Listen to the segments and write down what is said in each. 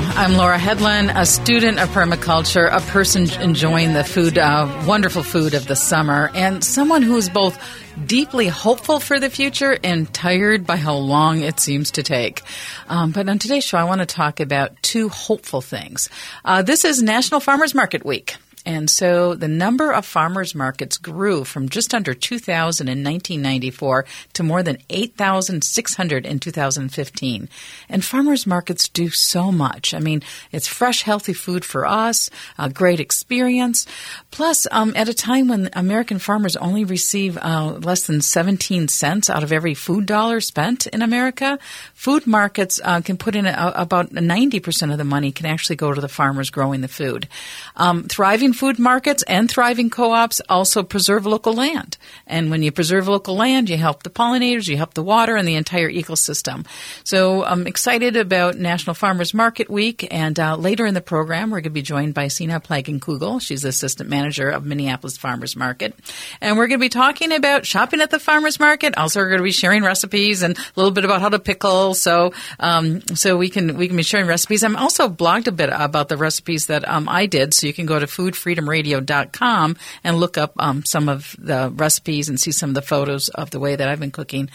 I'm Laura Hedlund, a student of permaculture, a person enjoying the food, uh, wonderful food of the summer, and someone who is both deeply hopeful for the future and tired by how long it seems to take. Um, but on today's show, I want to talk about two hopeful things. Uh, this is National Farmers Market Week. And so the number of farmers markets grew from just under 2,000 in 1994 to more than 8,600 in 2015. And farmers markets do so much. I mean, it's fresh, healthy food for us, a great experience. Plus, um, at a time when American farmers only receive uh, less than 17 cents out of every food dollar spent in America, food markets uh, can put in a, about 90% of the money can actually go to the farmers growing the food. Um, thriving food markets and thriving co-ops also preserve local land. And when you preserve local land, you help the pollinators, you help the water and the entire ecosystem. So I'm excited about National Farmers Market Week. And uh, later in the program, we're going to be joined by Sina Plagenkugel. She's the assistant manager of Minneapolis Farmers Market. And we're going to be talking about shopping at the farmers market. Also, we're going to be sharing recipes and a little bit about how to pickle. So, um, so we can, we can be sharing recipes. I'm also blogged a bit about the recipes that um, I did. So you can go to Food freedomradio.com and look up um, some of the recipes and see some of the photos of the way that I've been cooking.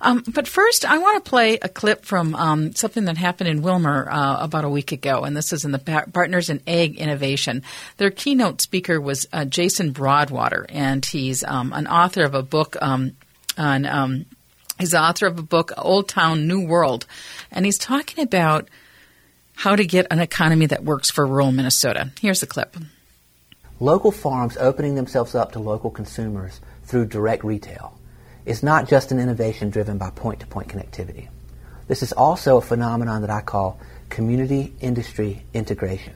Um, but first, I want to play a clip from um, something that happened in Willmar uh, about a week ago, and this is in the Partners in Ag Innovation. Their keynote speaker was uh, Jason Broadwater, and he's um, an author of a book um, on. Um, he's the author of a book, Old Town, New World, and he's talking about how to get an economy that works for rural Minnesota. Here's the clip. Local farms opening themselves up to local consumers through direct retail is not just an innovation driven by point to point connectivity. This is also a phenomenon that I call community industry integration.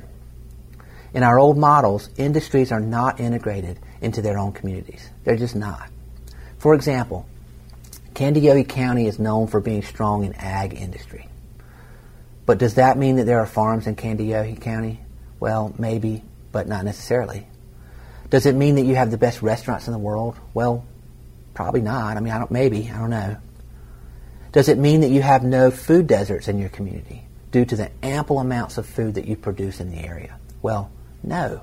In our old models, industries are not integrated into their own communities. They're just not. For example, Kandiyohi County is known for being strong in ag industry. But does that mean that there are farms in Kandiyohi County? Well, maybe, but not necessarily. Does it mean that you have the best restaurants in the world? Well, probably not. I mean, I don't, maybe, I don't know. Does it mean that you have no food deserts in your community due to the ample amounts of food that you produce in the area? Well, no.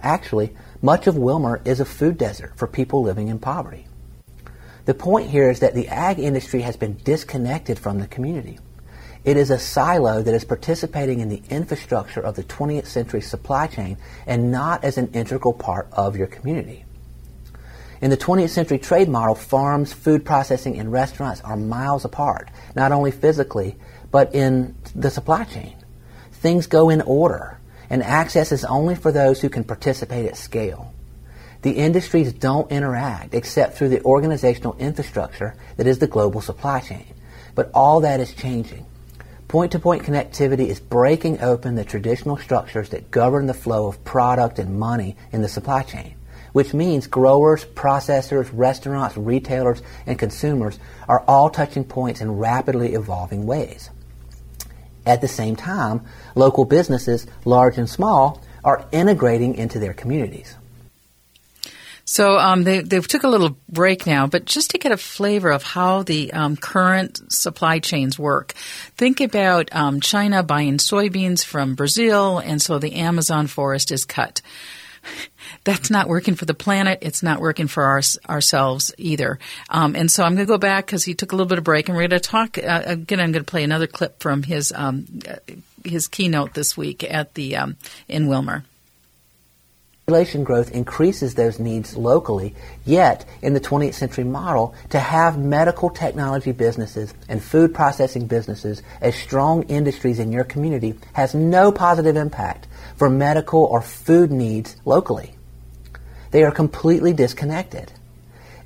Actually, much of Willmar is a food desert for people living in poverty. The point here is that the ag industry has been disconnected from the community. It is a silo that is participating in the infrastructure of the 20th century supply chain and not as an integral part of your community. In the 20th century trade model, farms, food processing, and restaurants are miles apart, not only physically, but in the supply chain. Things go in order, and access is only for those who can participate at scale. The industries don't interact except through the organizational infrastructure that is the global supply chain. But all that is changing. Point to point connectivity is breaking open the traditional structures that govern the flow of product and money in the supply chain, which means growers, processors, restaurants, retailers, and consumers are all touching points in rapidly evolving ways. At the same time, local businesses, large and small, are integrating into their communities. So um, they they took a little break now, but just to get a flavor of how the um, current supply chains work, think about um, China buying soybeans from Brazil, and so the Amazon forest is cut. That's not working for the planet. It's not working for our, ourselves either. Um, and so I'm going to go back because he took a little bit of break, and we're going to talk uh, again. I'm going to play another clip from his um, his keynote this week at the um, in Willmar. Population growth increases those needs locally, yet in the 20th century model, to have medical technology businesses and food processing businesses as strong industries in your community has no positive impact for medical or food needs locally. They are completely disconnected.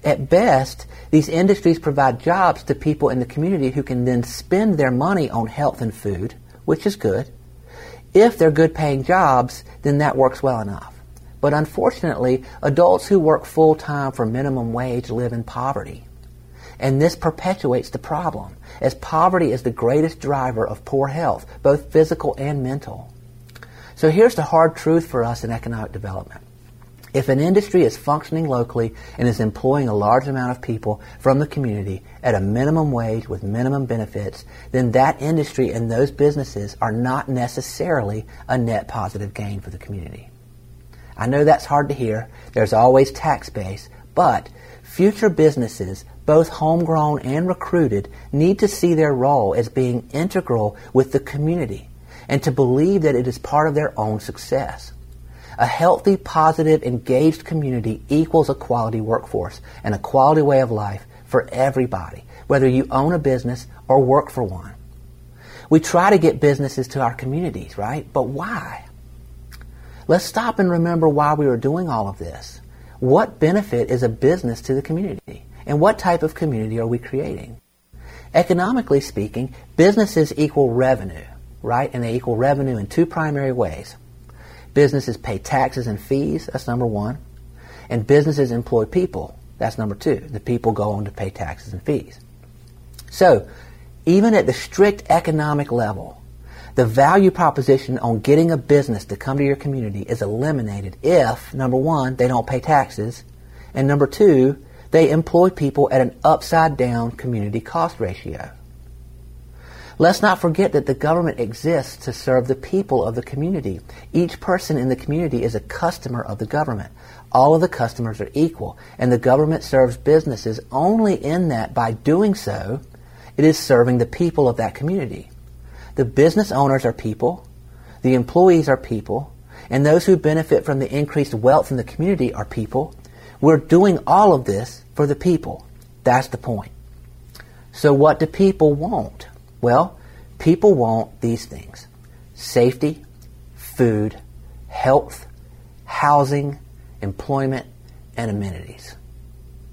At best, these industries provide jobs to people in the community who can then spend their money on health and food, which is good. If they're good paying jobs, then that works well enough. But unfortunately, adults who work full time for minimum wage live in poverty. And this perpetuates the problem, as poverty is the greatest driver of poor health, both physical and mental. So here's the hard truth for us in economic development. If an industry is functioning locally and is employing a large amount of people from the community at a minimum wage with minimum benefits, then that industry and those businesses are not necessarily a net positive gain for the community. I know that's hard to hear. There's always tax base, but future businesses, both homegrown and recruited, need to see their role as being integral with the community and to believe that it is part of their own success. A healthy, positive, engaged community equals a quality workforce and a quality way of life for everybody, whether you own a business or work for one. We try to get businesses to our communities, right? But why? Let's stop and remember why we are doing all of this. What benefit is a business to the community? And what type of community are we creating? Economically speaking, businesses equal revenue, right? And they equal revenue in two primary ways. Businesses pay taxes and fees, that's number one. And businesses employ people, that's number two. The people go on to pay taxes and fees. So, even at the strict economic level, the value proposition on getting a business to come to your community is eliminated if, number one, they don't pay taxes, and number two, they employ people at an upside down community cost ratio. Let's not forget that the government exists to serve the people of the community. Each person in the community is a customer of the government. All of the customers are equal, and the government serves businesses only in that by doing so, it is serving the people of that community. The business owners are people, the employees are people, and those who benefit from the increased wealth in the community are people. We're doing all of this for the people. That's the point. So what do people want? Well, people want these things safety, food, health, housing, employment, and amenities.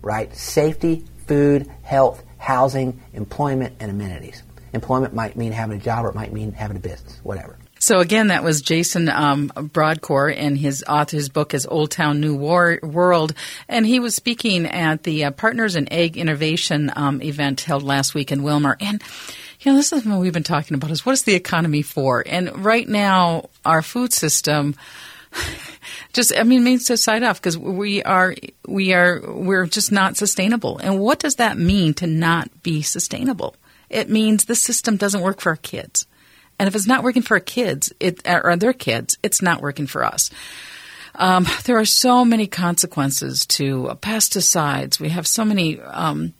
Right? Safety, food, health, housing, employment, and amenities. Employment might mean having a job or it might mean having a business, whatever. So again, that was Jason um, Brodkorb, and his author's book is Old Town New War- World, and he was speaking at the uh, Partners in Ag Innovation um, event held last week in Willmar, and you know, this is what we've been talking about is what is the economy for? And right now, our food system just I mean means to side off because we are we are we're just not sustainable. And what does that mean to not be sustainable? It means the system doesn't work for our kids. And if it's not working for our kids, it, or their kids, it's not working for us. Um, there are so many consequences to pesticides. We have so many um,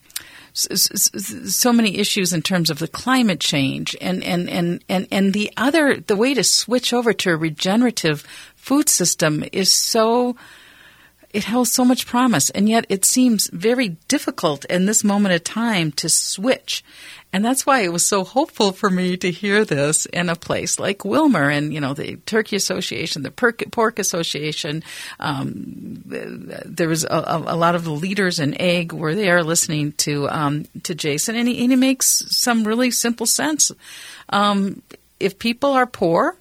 so many issues in terms of the climate change and, and, and, and, and the other the way to switch over to a regenerative food system is so it holds so much promise and yet it seems very difficult in this moment of time to switch and that's why it was so hopeful for me to hear this in a place like Willmar and, you know, the Turkey Association, the Pork Association. Um, there was a, a, lot of the leaders in ag were there listening to, um, to Jason, and he, and he, makes some really simple sense. Um, if people are poor,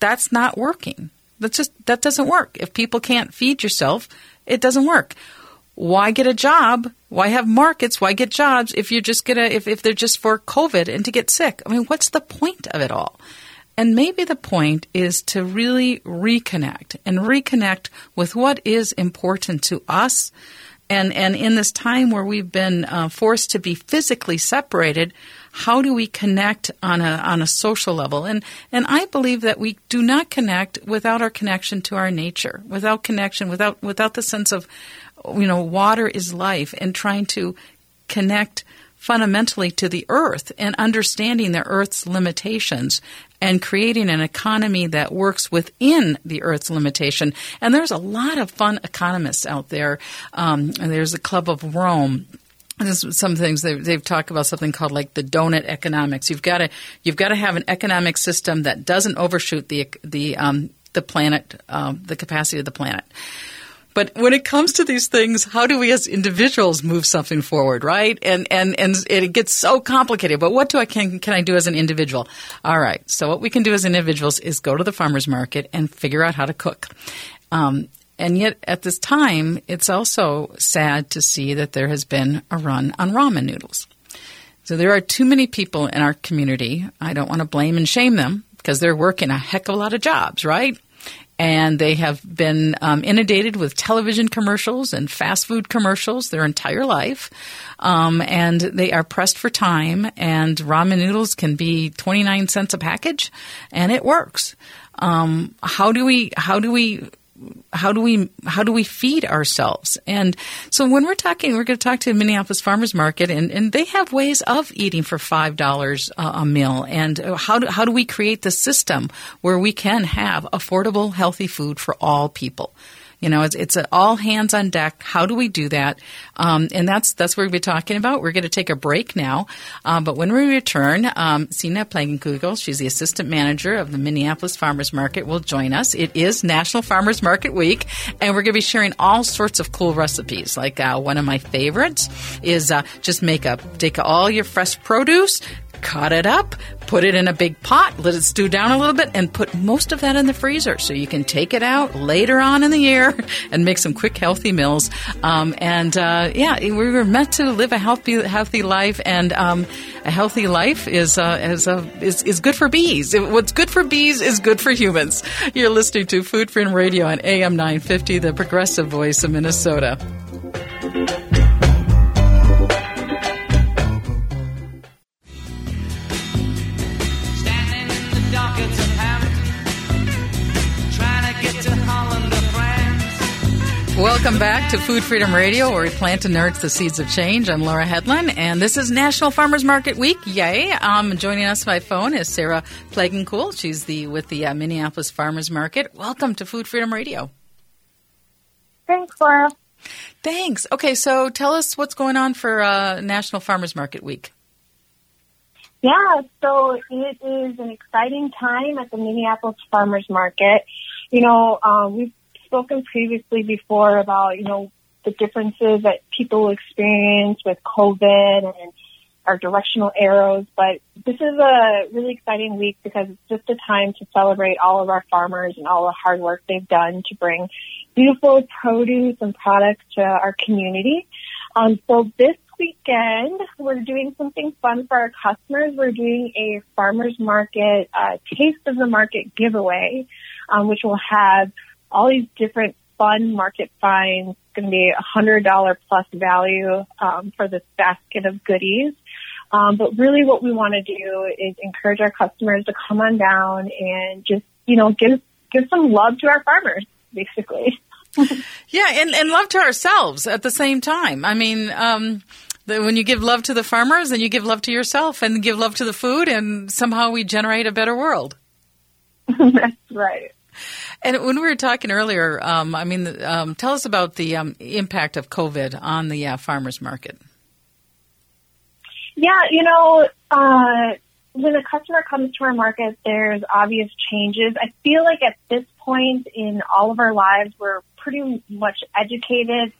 that's not working. That's just, that doesn't work. If people can't feed yourself, it doesn't work why get a job? Why have markets? Why get jobs if you're just gonna if, if they're just for COVID and to get sick? I mean, what's the point of it all? And maybe the point is to really reconnect and reconnect with what is important to us. And, and in this time where we've been uh, forced to be physically separated, how do we connect on a, on a social level? And, and I believe that we do not connect without our connection to our nature, without connection, without, without the sense of, you know, water is life and trying to connect fundamentally to the earth and understanding the earth's limitations and creating an economy that works within the earth's limitation. And there's a lot of fun economists out there. Um, there's the Club of Rome. There's some things they've, they've, talked about something called like the donut economics. You've got to you've got to have an economic system that doesn't overshoot the the um, the planet, um, the capacity of the planet. But when it comes to these things, how do we as individuals move something forward, right? And and and it gets so complicated. But what do I can can I do as an individual? All right. So what we can do as individuals is go to the farmers market and figure out how to cook. Um, and yet, at this time, it's also sad to see that there has been a run on ramen noodles. So there are too many people in our community. I don't want to blame and shame them because they're working a heck of a lot of jobs, right? and they have been um, inundated with television commercials and fast food commercials their entire life. Um, and they are pressed for time, and ramen noodles can be 29 cents a package, and it works. Um, how do we, how do we how do we how do we feed ourselves? And so when we're talking, we're going to talk to Minneapolis Farmers Market, and, and they have ways of eating for five dollars a meal. And uh, how do how do we create the system where we can have affordable, healthy food for all people? You know, it's it's all hands on deck. How do we do that? Um, and that's that's what we'll be talking about. We're going to take a break now, um, but when we return, um, Sina Plagenkugel, she's the assistant manager of the Minneapolis Farmers Market, will join us. It is National Farmers Market Week, and we're going to be sharing all sorts of cool recipes. Like uh, one of my favorites is uh, just make a take all your fresh produce, cut it up, put it in a big pot, let it stew down a little bit, and put most of that in the freezer so you can take it out later on in the year and make some quick, healthy meals. Um, and uh, yeah, we were meant to live a healthy, healthy life, and um, a healthy life is, uh, is, uh, is, is good for bees. What's good for bees is good for humans. You're listening to Food Freedom Radio on AM 950, the progressive voice of Minnesota. Welcome back to Food Freedom Radio, where we plant and nurture the seeds of change. I'm Laura Hedlund, and this is National Farmers Market Week. Yay! Um, joining us by phone is Sarah Plagencool. She's the with the uh, Minneapolis Farmers Market. Welcome to Food Freedom Radio. Thanks, Laura. Thanks. Okay, so tell us what's going on for uh, National Farmers Market Week. Yeah, so it is an exciting time at the Minneapolis Farmers Market. You know, um, we've spoken previously before about, you know, the differences that people experience with COVID and our directional arrows, but this is a really exciting week because it's just a time to celebrate all of our farmers and all the hard work they've done to bring beautiful produce and products to our community. Um, so this weekend, we're doing something fun for our customers. We're doing a farmers market, uh, taste of the market giveaway, um, which will have all these different fun market finds. It's going to be a hundred dollar plus value um, for this basket of goodies. Um, but really, what we want to do is encourage our customers to come on down and just you know give give some love to our farmers, basically. yeah, and, and love to ourselves at the same time. I mean, um, the, when you give love to the farmers, then you give love to yourself and give love to the food, and somehow we generate a better world. That's right. And when we were talking earlier, um, I mean, um, tell us about the um, impact of COVID on the uh, farmers market. Yeah, you know, uh, when a customer comes to our market, there's obvious changes. I feel like at this point in all of our lives, we're pretty much educated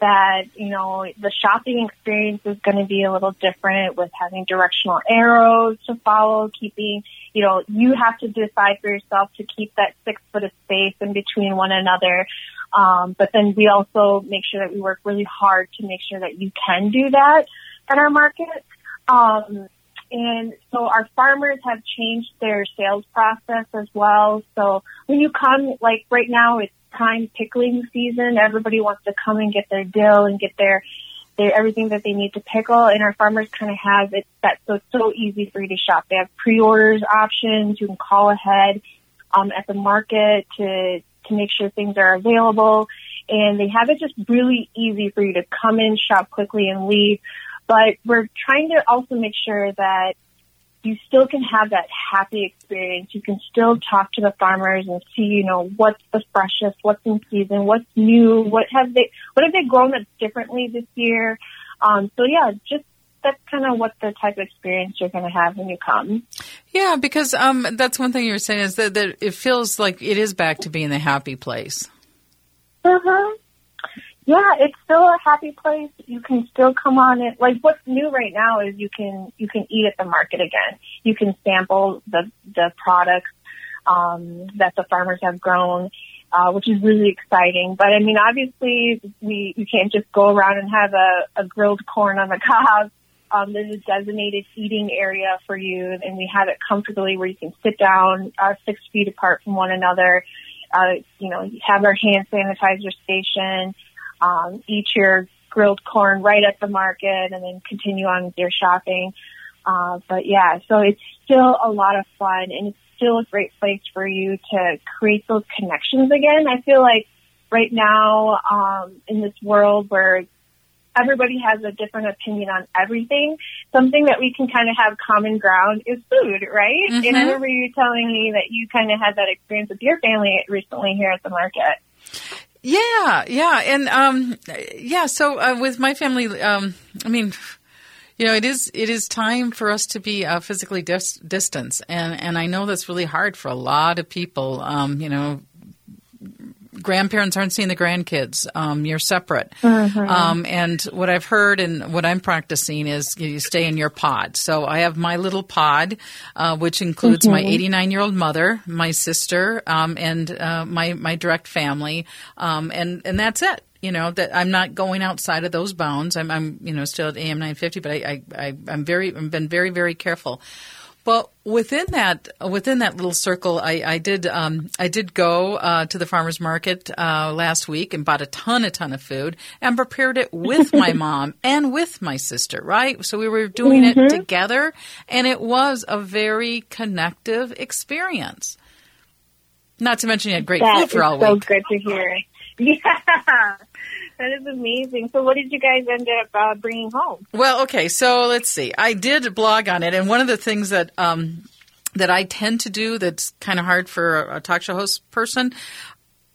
that, you know, the shopping experience is going to be a little different with having directional arrows to follow, keeping, you know, you have to decide for yourself to keep that six foot of space in between one another. Um, but then we also make sure that we work really hard to make sure that you can do that at our market. Um, and so our farmers have changed their sales process as well. So when you come, like right now, it's prime pickling season. Everybody wants to come and get their dill and get their, their everything that they need to pickle. And our farmers kind of have it set so it's so easy for you to shop. They have pre-orders options. You can call ahead um, at the market to to make sure things are available. And they have it just really easy for you to come in, shop quickly, and leave. But we're trying to also make sure that you still can have that happy experience. You can still talk to the farmers and see, you know, what's the freshest, what's in season, what's new, what have they, what have they grown that's differently this year. Um, so yeah, just that's kind of what the type of experience you're going to have when you come. Yeah, because um, that's one thing you were saying is that, that it feels like it is back to being a happy place. Uh huh. Yeah, it's still a happy place. You can still come on it. Like what's new right now is you can you can eat at the market again. You can sample the the products um, that the farmers have grown, uh, which is really exciting. But I mean, obviously, we you can't just go around and have a, a grilled corn on the cob. Um, there's a designated eating area for you, and we have it comfortably where you can sit down uh, six feet apart from one another uh, you know, have our hand sanitizer station, um, eat your grilled corn right at the market and then continue on with your shopping. Uh, but yeah, so it's still a lot of fun and it's still a great place for you to create those connections again. I feel like right now, um, in this world where everybody has a different opinion on everything, something that we can kind of have common ground is food, right? Mhm. And I remember you telling me that you kind of had that experience with your family recently here at the market. Yeah, yeah, and um, yeah. So uh, with my family, um, I mean, you know, it is it is time for us to be uh, physically dis- distance, and and I know that's really hard for a lot of people. Um, you know, grandparents aren't seeing the grandkids. Um, you're separate. Um, and what I've heard and what I'm practicing is you stay in your pod. So I have my little pod, uh, which includes my 89 year old mother, my sister, um, and uh, my my direct family, um, and and that's it. You know that I'm not going outside of those bounds. I'm, I'm you know, still at AM 950, but I, I, I I'm very, I've been very, very careful. Well, within that within that little circle, I, I did um, I did go uh, to the farmers market uh, last week and bought a ton a ton of food and prepared it with my mom and with my sister. Right, so we were doing it together, and it was a very connective experience. Not to mention you had great That food for is all so week. good to hear. Yeah, that is amazing. So, what did you guys end up uh, bringing home? Well, okay, so let's see. I did blog on it, and one of the things that um, that I tend to do that's kind of hard for a, a talk show host person.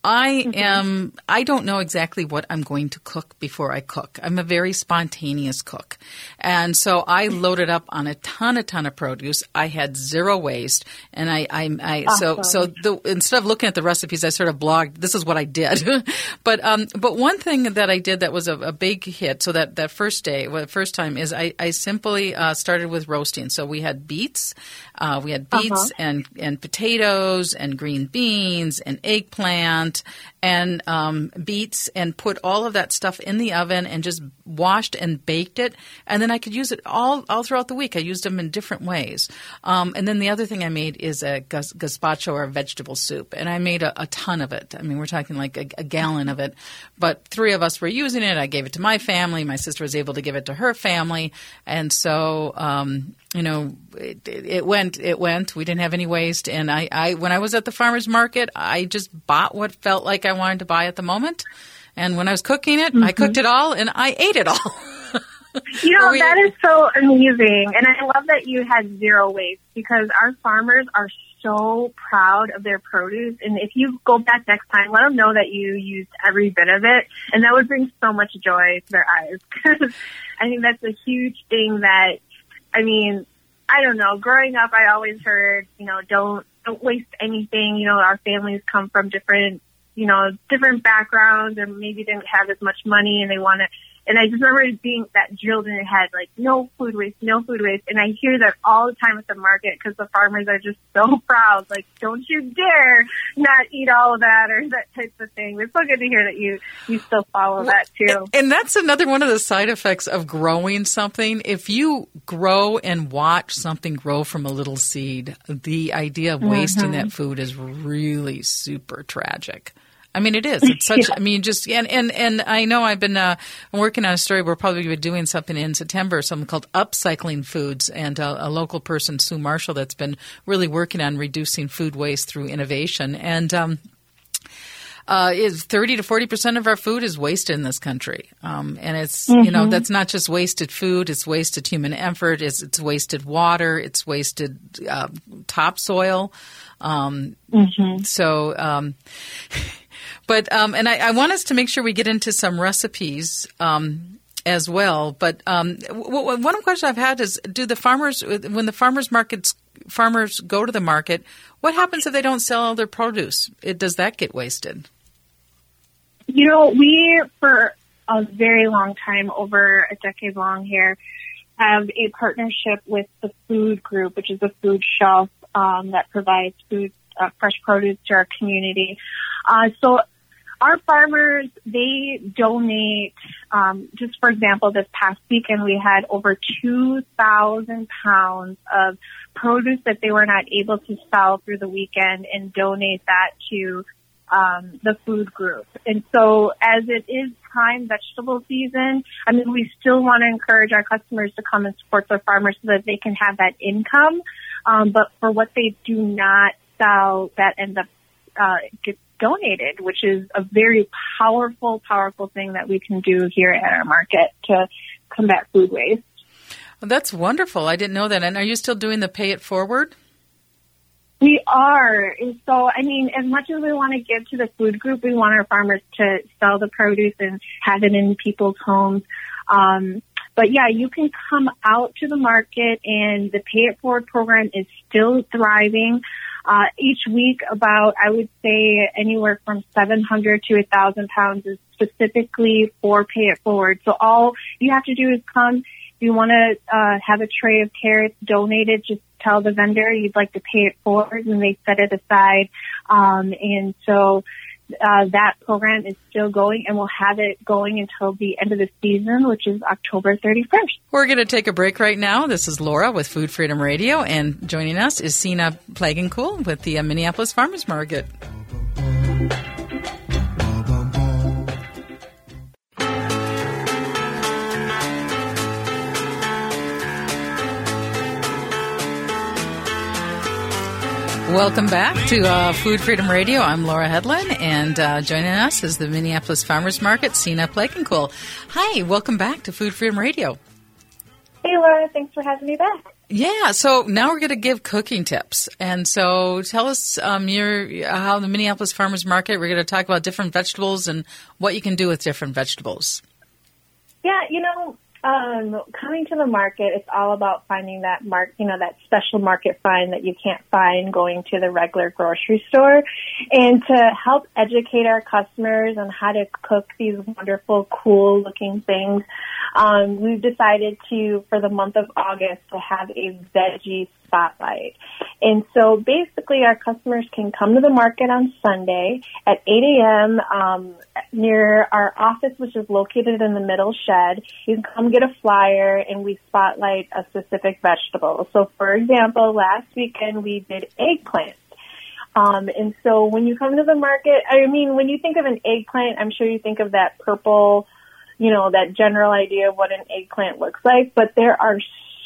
I am. I don't know exactly what I'm going to cook before I cook. I'm a very spontaneous cook, and so I loaded up on a ton, a ton of produce. I had zero waste, and I, I, I so so the, instead of looking at the recipes, I sort of blogged. This is what I did, but um, but one thing that I did that was a, a big hit. So that that first day, well, first time is I I simply uh, started with roasting. So we had beets, uh, we had beets and and potatoes and green beans and eggplant moment and um, beets and put all of that stuff in the oven and just washed and baked it and then I could use it all all throughout the week. I used them in different ways. Um, and then the other thing I made is a gazpacho or a vegetable soup and I made a, a ton of it. I mean we're talking like a, a gallon of it, but three of us were using it. I gave it to my family. My sister was able to give it to her family, and so um, you know it, it went it went we didn't have any waste and I, I when i was at the farmers market i just bought what felt like i wanted to buy at the moment and when i was cooking it i cooked mm-hmm. it all and i ate it all You know, we- that is so amazing. And I love that you had zero waste because our farmers are so proud of their produce. And if you go back next time, let them know that you used every bit of it. And that would bring so much joy to their eyes. I think that's a huge thing that, I mean, I don't know. Growing up, I always heard, you know, don't, don't waste anything. You know, our families come from different, you know, different backgrounds and maybe didn't have as much money and they want to, and I just remember it being that drilled in your head, like no food waste, no food waste. And I hear that all the time at the market because the farmers are just so proud. Like, don't you dare not eat all of that or that type of thing. It's so good to hear that you you still follow that too. and that's another one of the side effects of growing something if you grow and watch something grow from a little seed the idea of wasting mm-hmm. that food is really super tragic I mean, it is. It's such. I mean, just and and and I know I've been uh, working on a story. We're probably be doing something in September, something called upcycling foods, and uh, a local person, Sue Marshall, that's been really working on reducing food waste through innovation. And um, uh, is 30 to 40 percent of our food is wasted in this country, um, and it's you know that's not just wasted food; it's wasted human effort, it's, it's wasted water, it's wasted uh, topsoil. Um, So, um, but um, and I, I want us to make sure we get into some recipes. Um, as well, but um, w- w- one question I've had is: Do the farmers, when the farmers markets, farmers go to the market, what happens if they don't sell all their produce? It, does that get wasted? You know, we for a very long time, over a decade long here, have a partnership with the Food Group, which is a food shelf um, that provides food, uh, fresh produce to our community. Uh, so our farmers, they donate, um, just for example, this past weekend we had over 2,000 pounds of produce that they were not able to sell through the weekend and donate that to um, the food group. And so as it is prime vegetable season, I mean, we still want to encourage our customers to come and support their farmers so that they can have that income. Um, but for what they do not sell, that ends up uh, gets donated, which is a very powerful, powerful thing that we can do here at our market to combat food waste. Well, that's wonderful. I didn't know that. And are you still doing the pay it forward? We are. And so, I mean, as much as we want to give to the food group, we want our farmers to sell the produce and have it in people's homes. Um, but yeah, you can come out to the market and the pay it forward program is still thriving. Uh, each week about, I would say anywhere from 700 to 1,000 pounds is specifically for pay it forward. So all you have to do is come. If you want to, uh, have a tray of carrots donated, just tell the vendor you'd like to pay it forward and they set it aside. Um, and so, uh, that program is still going and we'll have it going until the end of the season, which is October 31st. We're going to take a break right now. This is Laura with Food Freedom Radio, and joining us is Sina Plagencool with the uh, Minneapolis Farmers Market. Welcome back to uh, Food Freedom Radio. I'm Laura Hedlund, and uh, joining us is the Minneapolis Farmers Market, Sina Plakencool. Hi, welcome back to Food Freedom Radio. Hey, Laura. Thanks for having me back. Yeah, so now we're going to give cooking tips, and so tell us um, your how the Minneapolis Farmers Market. We're going to talk about different vegetables and what you can do with different vegetables. Yeah, you know, um, coming to the market, it's all about finding that mark, you know, that special market find that you can't find going to the regular grocery store. And to help educate our customers on how to cook these wonderful, cool looking things, um, we've decided to, for the month of August, to have a veggie spotlight. And so basically our customers can come to the market on Sunday at 8 a.m. Um, near our office, which is located in the middle shed. You can come get a flyer and we spotlight a specific vegetable. So for example, last weekend we did eggplant. Um, and so when you come to the market, I mean, when you think of an eggplant, I'm sure you think of that purple, you know, that general idea of what an eggplant looks like, but there are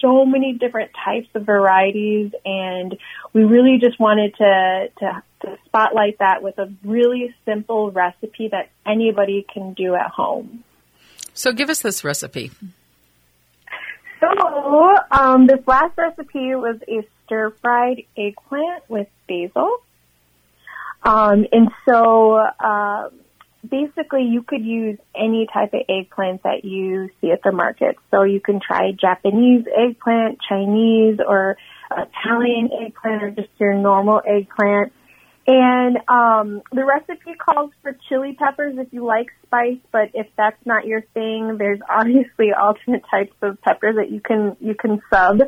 so many different types of varieties and we really just wanted to, to, to spotlight that with a really simple recipe that anybody can do at home. So give us this recipe. So, um, this last recipe was a stir fried eggplant with basil. Um, and so, uh, basically you could use any type of eggplant that you see at the market. So you can try Japanese eggplant, Chinese or Italian eggplant or just your normal eggplant. And um, the recipe calls for chili peppers if you like spice, but if that's not your thing, there's obviously alternate types of peppers that you can you can sub.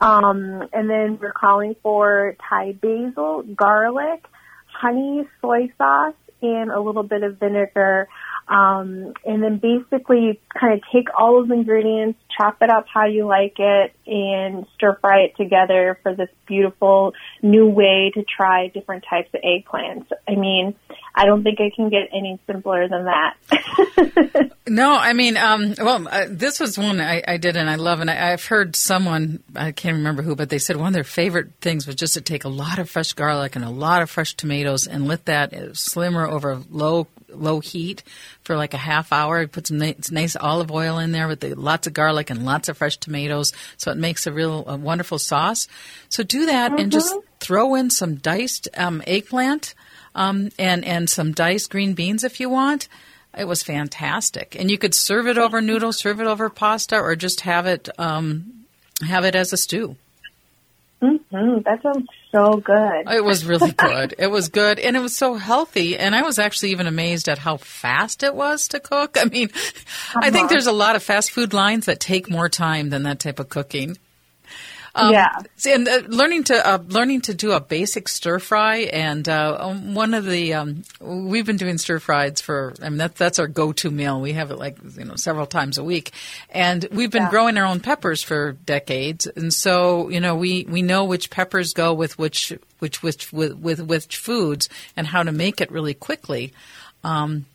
Um, and then we're calling for Thai basil, garlic, honey, soy sauce, and a little bit of vinegar. Um, and then basically you kind of take all those ingredients, chop it up how you like it, and stir fry it together for this beautiful new way to try different types of eggplants. I mean, I don't think I can get any simpler than that. no, I mean, um, well, uh, this was one I, I, did and I love, and I, I've heard someone, I can't remember who, but they said one of their favorite things was just to take a lot of fresh garlic and a lot of fresh tomatoes and let that slimmer over low low heat for like a half hour. Put some nice, nice olive oil in there with the, lots of garlic and lots of fresh tomatoes, so it makes a real a wonderful sauce. So do that mm-hmm. and just mm-hmm. throw in some diced um, eggplant um, and and some diced green beans if you want. It was fantastic, and you could serve it over noodles, serve it over pasta, or just have it um, have it as a stew. Mm-hmm. That sounds so good. It was really good. it was good, and it was so healthy. And I was actually even amazed at how fast it was to cook. I mean, uh-huh. I think there's a lot of fast food lines that take more time than that type of cooking. Um, yeah, and uh, learning to uh, learning to do a basic stir fry, and uh, um, one of the um, we've been doing stir fries for. I mean, that, that's our go to meal. We have it like you know several times a week, and we've been yeah. growing our own peppers for decades, and so you know we we know which peppers go with which which with with with which foods and how to make it really quickly. Um,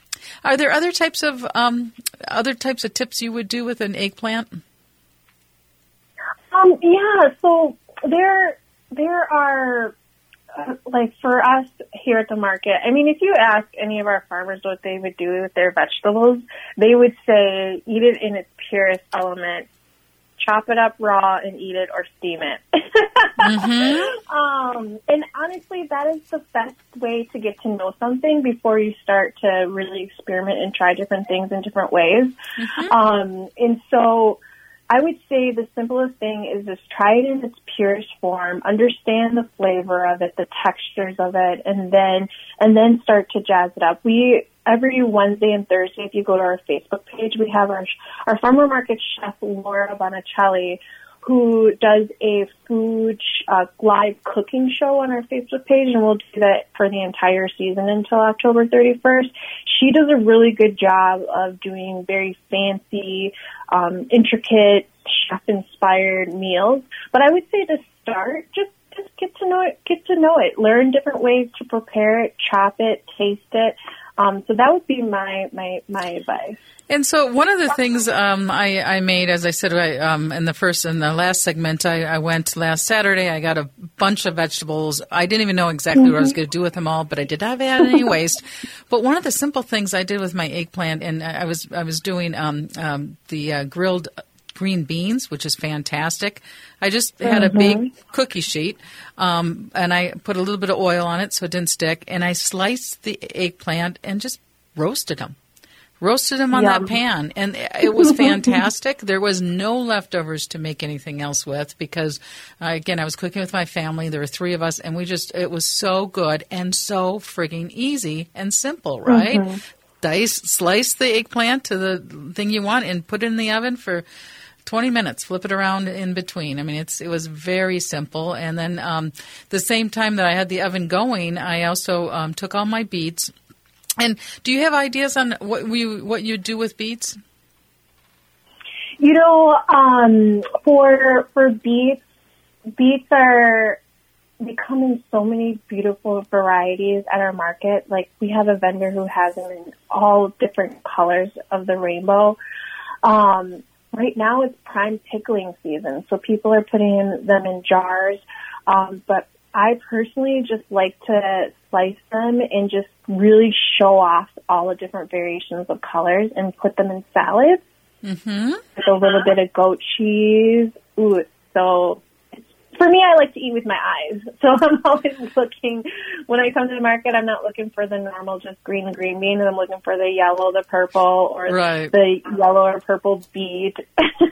are there other types of um, other types of tips you would do with an eggplant? Um, yeah, so there there are uh, like for us here at the market. I mean, if you ask any of our farmers what they would do with their vegetables, they would say eat it in its purest element. Chop it up raw and eat it or steam it. mm-hmm. um, and honestly, that is the best way to get to know something before you start to really experiment and try different things in different ways. Mm-hmm. Um, and so, I would say the simplest thing is just try it in its purest form, understand the flavor of it, the textures of it, and then and then start to jazz it up. We every Wednesday and Thursday, if you go to our Facebook page, we have our our farmer market chef Laura Bonicelli who does a food uh, live cooking show on our Facebook page, and we'll do that for the entire season until October 31st. She does a really good job of doing very fancy, um, intricate, chef-inspired meals. But I would say to start, just just get to know it, get to know it, learn different ways to prepare it, chop it, taste it. Um, so that would be my my my advice. And so one of the things um, I, I, made, as I said I, um, in the first and the last segment, I, I, went last Saturday. I got a bunch of vegetables. I didn't even know exactly mm-hmm. what I was mm-hmm. going to do with them all, but I did not have any waste. but one of the simple things I did with my eggplant, and I was I was doing um, um, the uh, grilled green beans, which is fantastic. I just had a big mm-hmm. cookie sheet, um, and I put a little bit of oil on it so it didn't stick, and I sliced the eggplant and just roasted them roasted them on Yum. that pan and it was fantastic there was no leftovers to make anything else with because uh, again i was cooking with my family there were three of us and we just it was so good and so frigging easy and simple right mm-hmm. dice slice the eggplant to the thing you want and put it in the oven for 20 minutes flip it around in between i mean it's it was very simple and then um, the same time that i had the oven going i also um, took all my beets and do you have ideas on what we what you do with beets? You know, um, for for beets, beets are they come in so many beautiful varieties at our market. Like we have a vendor who has them in all different colors of the rainbow. Um, right now it's prime pickling season, so people are putting them in jars. Um, but I personally just like to slice them and just really show off all the different variations of colors and put them in salads. Mm-hmm. With a little bit of goat cheese. Ooh, it's so for me, I like to eat with my eyes. So I'm always looking, when I come to the market, I'm not looking for the normal just green green bean. I'm looking for the yellow, the purple, or right. the yellow or purple beet.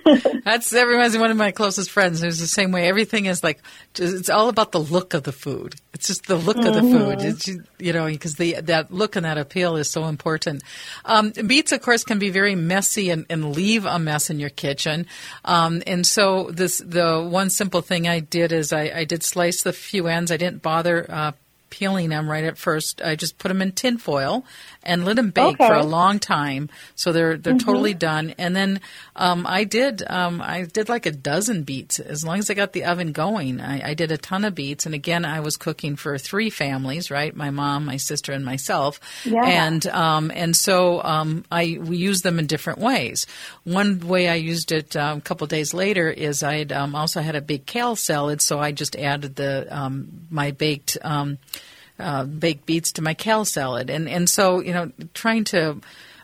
That's, that reminds me of one of my closest friends who's the same way. Everything is like, it's all about the look of the food. It's just the look mm-hmm. of the food. Mm-hmm. It's, you know, because the, that look and that appeal is so important. Um, beets, of course, can be very messy and, and leave a mess in your kitchen. Um, and so this, the one simple thing I did did is I, I did slice the few ends. I didn't bother uh, peeling them right at first. I just put them in tin foil and let them bake okay. for a long time. So they're they're mm-hmm. totally done. And then um, I did um, I did like a dozen beets as long as I got the oven going. I, I, did a ton of beets, and again I was cooking for three families, right? My mom, my sister, and myself. Yeah. And um, and so um, I we used them in different ways. One way I used it uh, a couple days later is I um, also had a big kale salad, so I just added the um, my baked uh, baked beets to my kale salad, and and so you know trying to.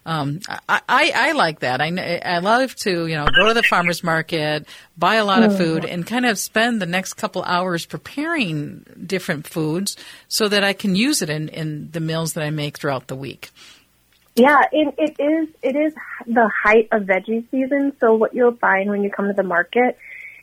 Um, I, I, I like that. I, I love to, you know, go to the farmer's market, buy a lot of food, and kind of spend the next couple hours preparing different foods so that I can use it in, in the meals that I make throughout the week. Yeah, it, it is. It is the height of veggie season. So what you'll find when you come to the market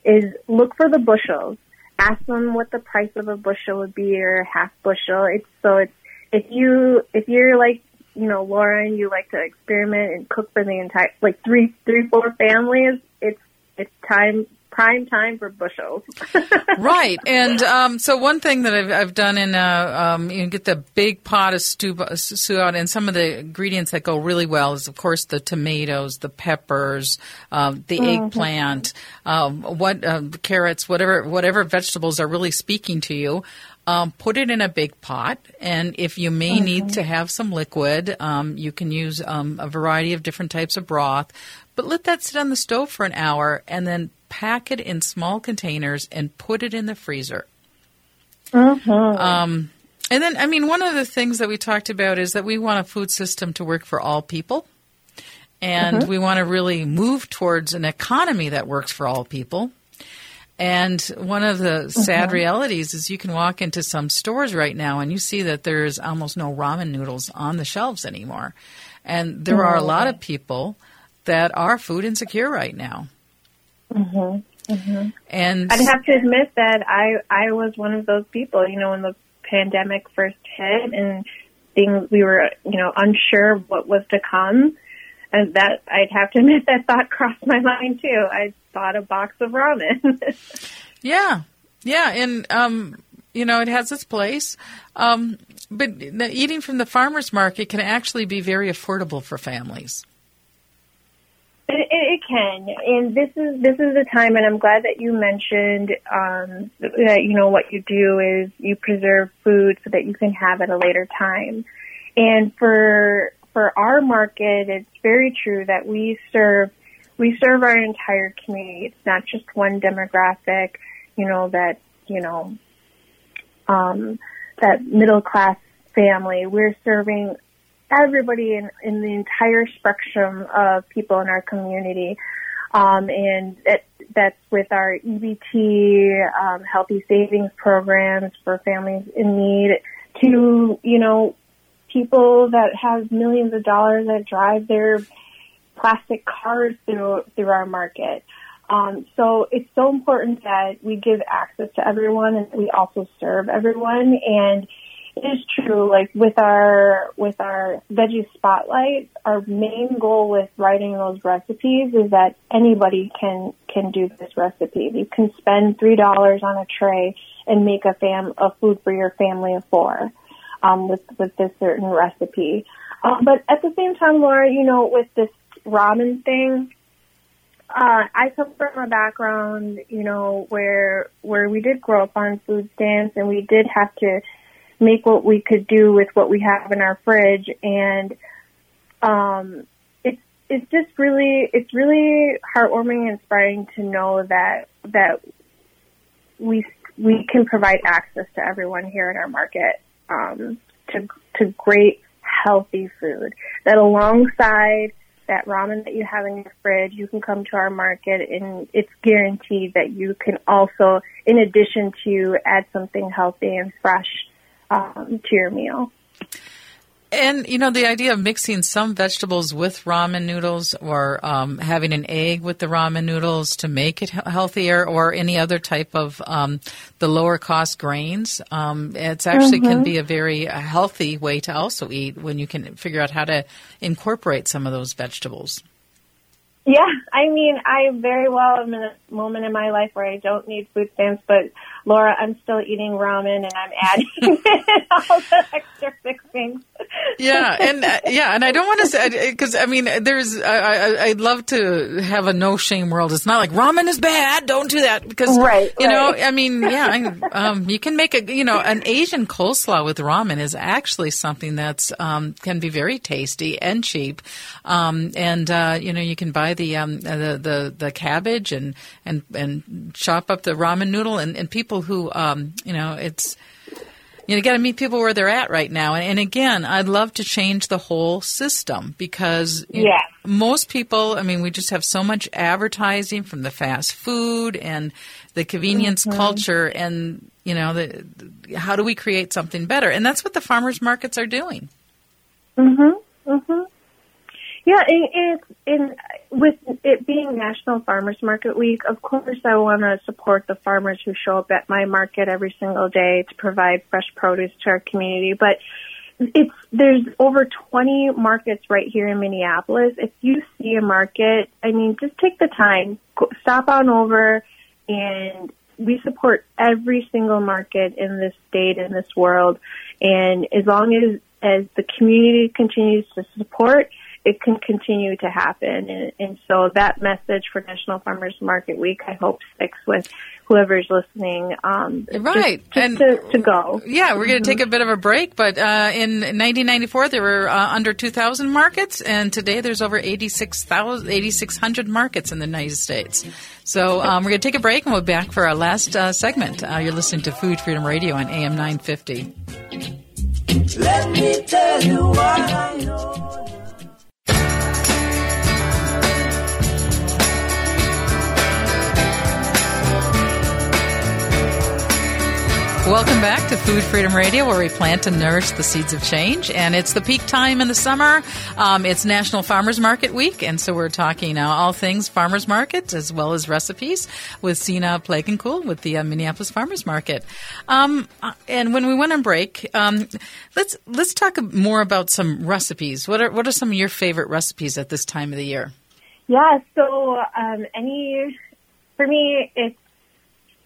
is look for the bushels ask them what the price of a bushel would be or half bushel. It's so it's if you if you're like you know Laura and you like to experiment and cook for the entire like three three four families, it's it's time prime time for bushels. right, and um, so one thing that I've, I've done in uh, um, you get the big pot of stew, stew out, and some of the ingredients that go really well is of course the tomatoes, the peppers, um, the mm-hmm. eggplant, um, what uh, carrots, whatever whatever vegetables are really speaking to you. Um, put it in a big pot, and if you may mm-hmm. need to have some liquid, um, you can use um, a variety of different types of broth. But let that sit on the stove for an hour, and then pack it in small containers and put it in the freezer. Mm-hmm. Um, and then, I mean, one of the things that we talked about is that we want a food system to work for all people. And mm-hmm. we want to really move towards an economy that works for all people. And one of the sad mm-hmm. realities is you can walk into some stores right now and you see that there's almost no ramen noodles on the shelves anymore. And there are a lot of people that are food insecure right now. Mm-hmm. Mm-hmm. And I'd have to admit that I I was one of those people. You know, when the pandemic first hit and things we were you know unsure what was to come, and that I'd have to admit that thought crossed my mind too. I bought a box of ramen. yeah, yeah, and um, you know it has its place. Um, but eating from the farmers market can actually be very affordable for families. It, it, can, and this is this is the time, and I'm glad that you mentioned um, that you know what you do is you preserve food so that you can have at a later time. And for for our market, it's very true that we serve we serve our entire community. It's not just one demographic, you know, that, you know, um, that middle class family. We're serving everybody in, in the entire spectrum of people in our community. Um, and that's with our EBT, um, healthy savings programs for families in need to, you know, people that have millions of dollars that drive their plastic cars through through our market. Um, so it's so important that we give access to everyone and we also serve everyone. And is true, like with our with our veggie spotlight, our main goal with writing those recipes is that anybody can can do this recipe. You can spend three dollars on a tray and make a fam a food for your family of four um, with with this certain recipe. Um, but at the same time, Laura, you know, with this ramen thing, uh, I come from a background, you know, where where we did grow up on food stamps and we did have to make what we could do with what we have in our fridge. And um it's it's just really it's really heartwarming and inspiring to know that that we we can provide access to everyone here in our market um to to great healthy food. That alongside that ramen that you have in your fridge, you can come to our market and it's guaranteed that you can also, in addition to add something healthy and fresh um, to your meal. And you know the idea of mixing some vegetables with ramen noodles, or um, having an egg with the ramen noodles to make it healthier, or any other type of um, the lower cost grains. Um, it's actually mm-hmm. can be a very uh, healthy way to also eat when you can figure out how to incorporate some of those vegetables. Yeah, I mean, I very well am in a moment in my life where I don't need food stamps, but Laura, I'm still eating ramen and I'm adding all the extra fixings. yeah, and uh, yeah, and I don't want to say because I mean, there's I, would love to have a no shame world. It's not like ramen is bad. Don't do that because right, you right. know. I mean, yeah, I, um, you can make a you know an Asian coleslaw with ramen is actually something that's um, can be very tasty and cheap, um, and uh, you know you can buy the um, the, the the cabbage and and and chop up the ramen noodle and, and people people who, um, you know, it's you know, got to meet people where they're at right now. And, and, again, I'd love to change the whole system because yeah. Know, most people, I mean, we just have so much advertising from the fast food and the convenience mm-hmm. culture, and you know, the, how do we create something better? And that's what the farmers markets are doing. Mhm. Mhm. Yeah, it, it's in with it being National Farmers Market Week. Of course, I want to support the farmers who show up at my market every single day to provide fresh produce to our community. But it's there's over 20 markets right here in Minneapolis. If you see a market, I mean, just take the time, stop on over, and we support every single market in this state in this world. And as long as as the community continues to support, it can continue to happen. And, and so that message for National Farmers Market Week, I hope sticks with whoever's listening. Um, right. Just, just and to, to, go. Yeah, we're going to mm-hmm. take a bit of a break, but uh, in 1994 there were uh, under 2,000 markets, and today there's over 8,600 markets in the United States. So um, we're going to take a break, and we'll be back for our last uh, segment. Uh, you're listening to Food Freedom Radio on AM 950. Let me tell you what I know. Welcome back to Food Freedom Radio, where we plant and nourish the seeds of change. And it's the peak time in the summer. Um, it's National Farmers Market Week, and so we're talking now all things farmers market as well as recipes with Sina Plagencool with the uh, Minneapolis Farmers Market. Um, uh, and when we went on break, um, let's let's talk more about some recipes. What are what are some of your favorite recipes at this time of the year? Yeah, so um, any for me, it's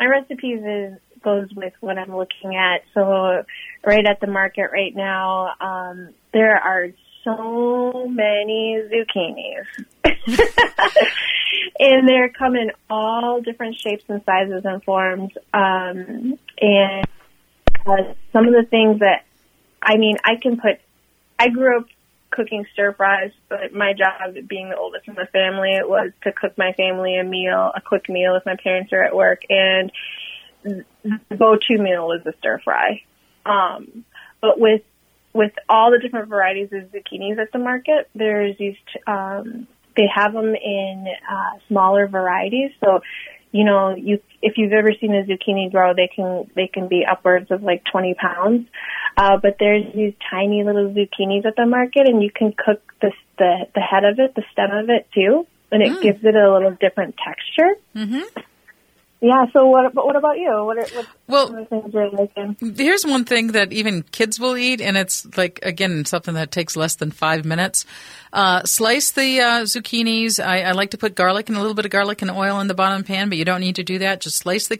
my recipes is goes with what I'm looking at. So right at the market right now, um, there are so many zucchinis. and they're come in all different shapes and sizes and forms. Um, and uh, some of the things that, I mean, I can put, I grew up cooking stir fries, but my job being the oldest in the family was to cook my family a meal, a quick meal if my parents are at work. And the go-to meal is a stir fry. Um, but with with all the different varieties of zucchinis at the market, there's these. Um, they have them in uh, smaller varieties. So, you know, you if you've ever seen a zucchini grow, they can they can be upwards of like 20 pounds. Uh, but there's these tiny little zucchinis at the market, and you can cook the the, the head of it, the stem of it too, and it mm. gives it a little different texture. Mm-hmm. Yeah. So what? But What about you? What? Are, what well, things you're liking? Here's one thing that even kids will eat, and it's like again something that takes less than five minutes. Uh, slice the uh, zucchinis. I, I, like to put garlic and a little bit of garlic and oil in the bottom pan, but you don't need to do that. Just slice the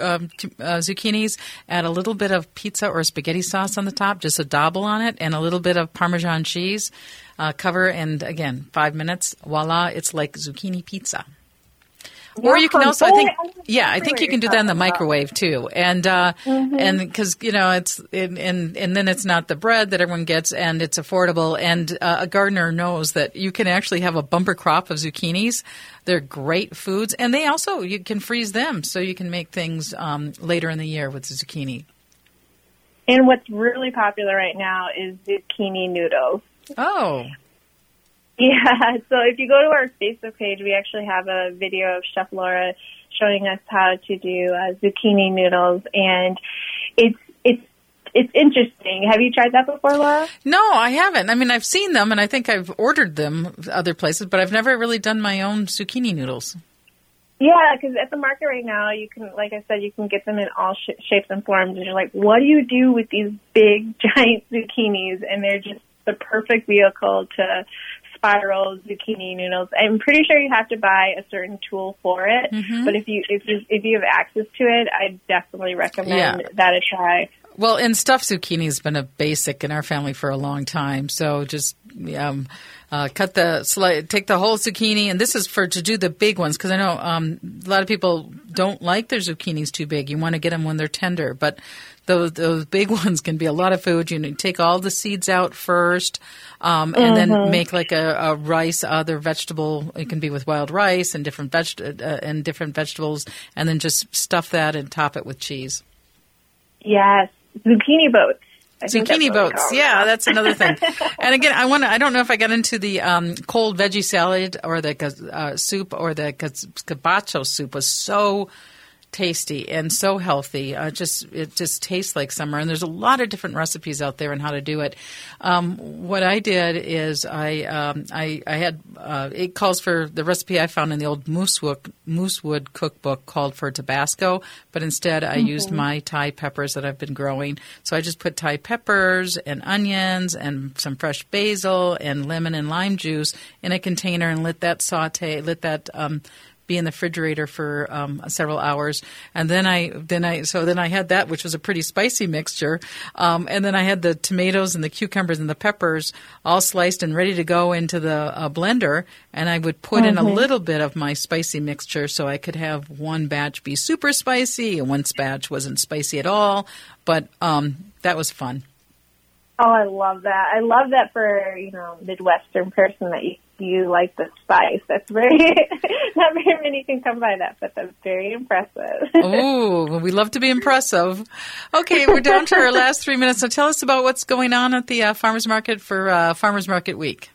um, uh, zucchinis. Add a little bit of pizza or spaghetti sauce on the top, just a dabble on it, and a little bit of Parmesan cheese. Uh, cover and again five minutes. Voila! It's like zucchini pizza. Or you can also, I think, yeah, I think you can do that in the microwave too, and uh, mm-hmm. and because you know it's and, and and then it's not the bread that everyone gets, and it's affordable, and uh, a gardener knows that you can actually have a bumper crop of zucchinis. They're great foods, and they also you can freeze them, so you can make things um, later in the year with the zucchini. And what's really popular right now is zucchini noodles. Oh. Yeah, so if you go to our Facebook page, we actually have a video of Chef Laura showing us how to do uh, zucchini noodles, and it's it's it's interesting. Have you tried that before, Laura? No, I haven't. I mean, I've seen them, and I think I've ordered them other places, but I've never really done my own zucchini noodles. Yeah, because at the market right now, you can, like I said, you can get them in all sh- shapes and forms. And you're like, what do you do with these big, giant zucchinis? And they're just the perfect vehicle to spiral zucchini noodles. I'm pretty sure you have to buy a certain tool for it, mm-hmm. but if you if you if you have access to it, I definitely recommend yeah. that a try. Well, and stuffed zucchini has been a basic in our family for a long time. So just um, uh, cut the sli- take the whole zucchini, and this is for to do the big ones because I know um, a lot of people don't like their zucchinis too big. You want to get them when they're tender, but those those big ones can be a lot of food. You need to take all the seeds out first, um, and mm-hmm. then make like a, a, rice, other vegetable. It can be with wild rice and different veg- uh, and different vegetables, and then just stuff that and top it with cheese. Yes, zucchini boats. I zucchini boats. Yeah, that's another thing. and again, I want to, I don't know if I got into the um, cold veggie salad or the uh, soup or the gazpacho soup was so tasty and so healthy. Uh, just it just tastes like summer, and there's a lot of different recipes out there on how to do it. Um, what I did is I um, I, I, had uh, it calls for the recipe I found in the old Moosewood Moosewood cookbook called for Tabasco, but instead I mm-hmm. used my Thai peppers that I've been growing. So I just put Thai peppers and onions and some fresh basil and lemon and lime juice in a container and let that saute, let that um, be in the refrigerator for um, several hours, and then I then I so then I had that, which was a pretty spicy mixture, um, and then I had the tomatoes and the cucumbers and the peppers all sliced and ready to go into the uh, blender, and I would put mm-hmm. in a mm-hmm. little bit of my spicy mixture so I could have one batch be super spicy and one batch wasn't spicy at all, but um, that was fun. Oh, I love that. I love that for, you know, Midwestern person that you, you like the spice. That's very, not very many can come by that, but that's very impressive. oh, we love to be impressive. Okay, we're down to our last three minutes. So tell us about what's going on at the uh, Farmers Market for uh, Farmers Market Week.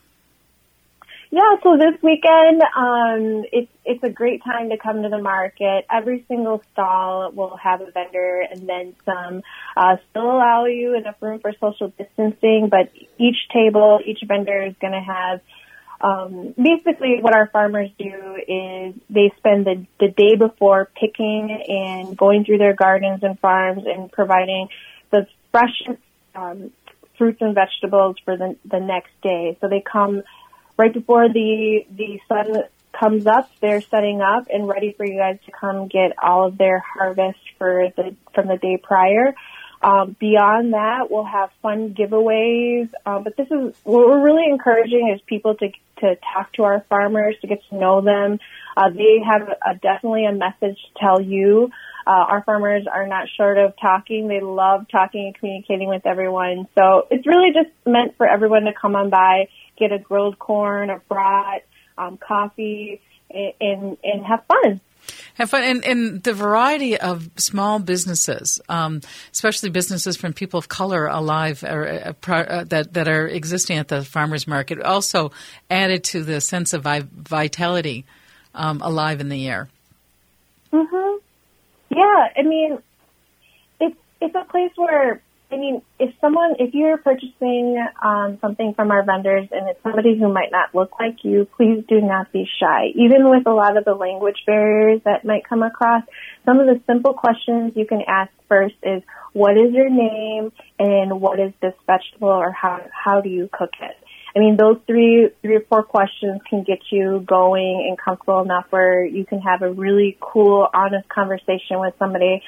Yeah, so this weekend, um, it's it's a great time to come to the market. Every single stall will have a vendor and then some. Uh, still allow you enough room for social distancing, but each table, each vendor is going to have. Um, basically, what our farmers do is they spend the, the day before picking and going through their gardens and farms and providing the fresh um, fruits and vegetables for the, the next day. So they come right before the the sun comes up, they're setting up and ready for you guys to come get all of their harvest for the from the day prior. Um, beyond that, we'll have fun giveaways. Um, but this is what we're really encouraging is people to to talk to our farmers to get to know them. Uh, they have a, definitely a message to tell you. Uh, our farmers are not short of talking. They love talking and communicating with everyone. So it's really just meant for everyone to come on by get a grilled corn, a brat, um, coffee, and and have fun. Have fun, and, and the variety of small businesses, um, especially businesses from people of color alive or, uh, uh, that that are existing at the farmers market, also added to the sense of vitality um, alive in the air. Mm-hmm. Yeah, I mean, it's it's a place where I mean, if someone, if you're purchasing um, something from our vendors and it's somebody who might not look like you, please do not be shy. Even with a lot of the language barriers that might come across, some of the simple questions you can ask first is, what is your name and what is this vegetable or how, how do you cook it? I mean, those three, three or four questions can get you going and comfortable enough where you can have a really cool, honest conversation with somebody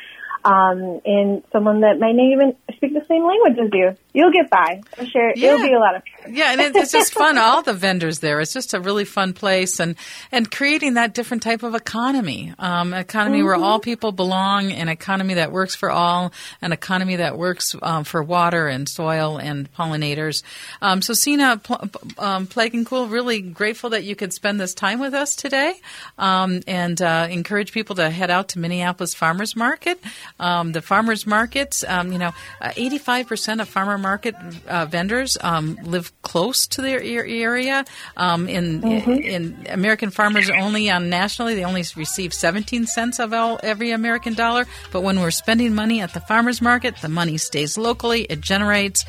um, and someone that might not even speak the same language as you. You'll get by. I'm sure yeah. it'll be a lot of fun. yeah, and it's just fun. All the vendors there. It's just a really fun place, and and creating that different type of economy, um, economy mm-hmm. where all people belong, an economy that works for all, an economy that works um, for water and soil and pollinators. Um, so, Sina Pl- um, Cool, really grateful that you could spend this time with us today, um, and uh, encourage people to head out to Minneapolis Farmers Market. Um, the farmers markets, um, you know, uh, 85% of farmer market uh, vendors um, live close to their area. Um, in, mm-hmm. in American farmers only on nationally, they only receive 17 cents of all, every American dollar. But when we're spending money at the farmers market, the money stays locally, it generates,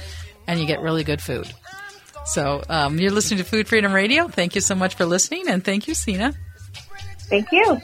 and you get really good food. So um, you're listening to Food Freedom Radio. Thank you so much for listening, and thank you, Sina. Thank you.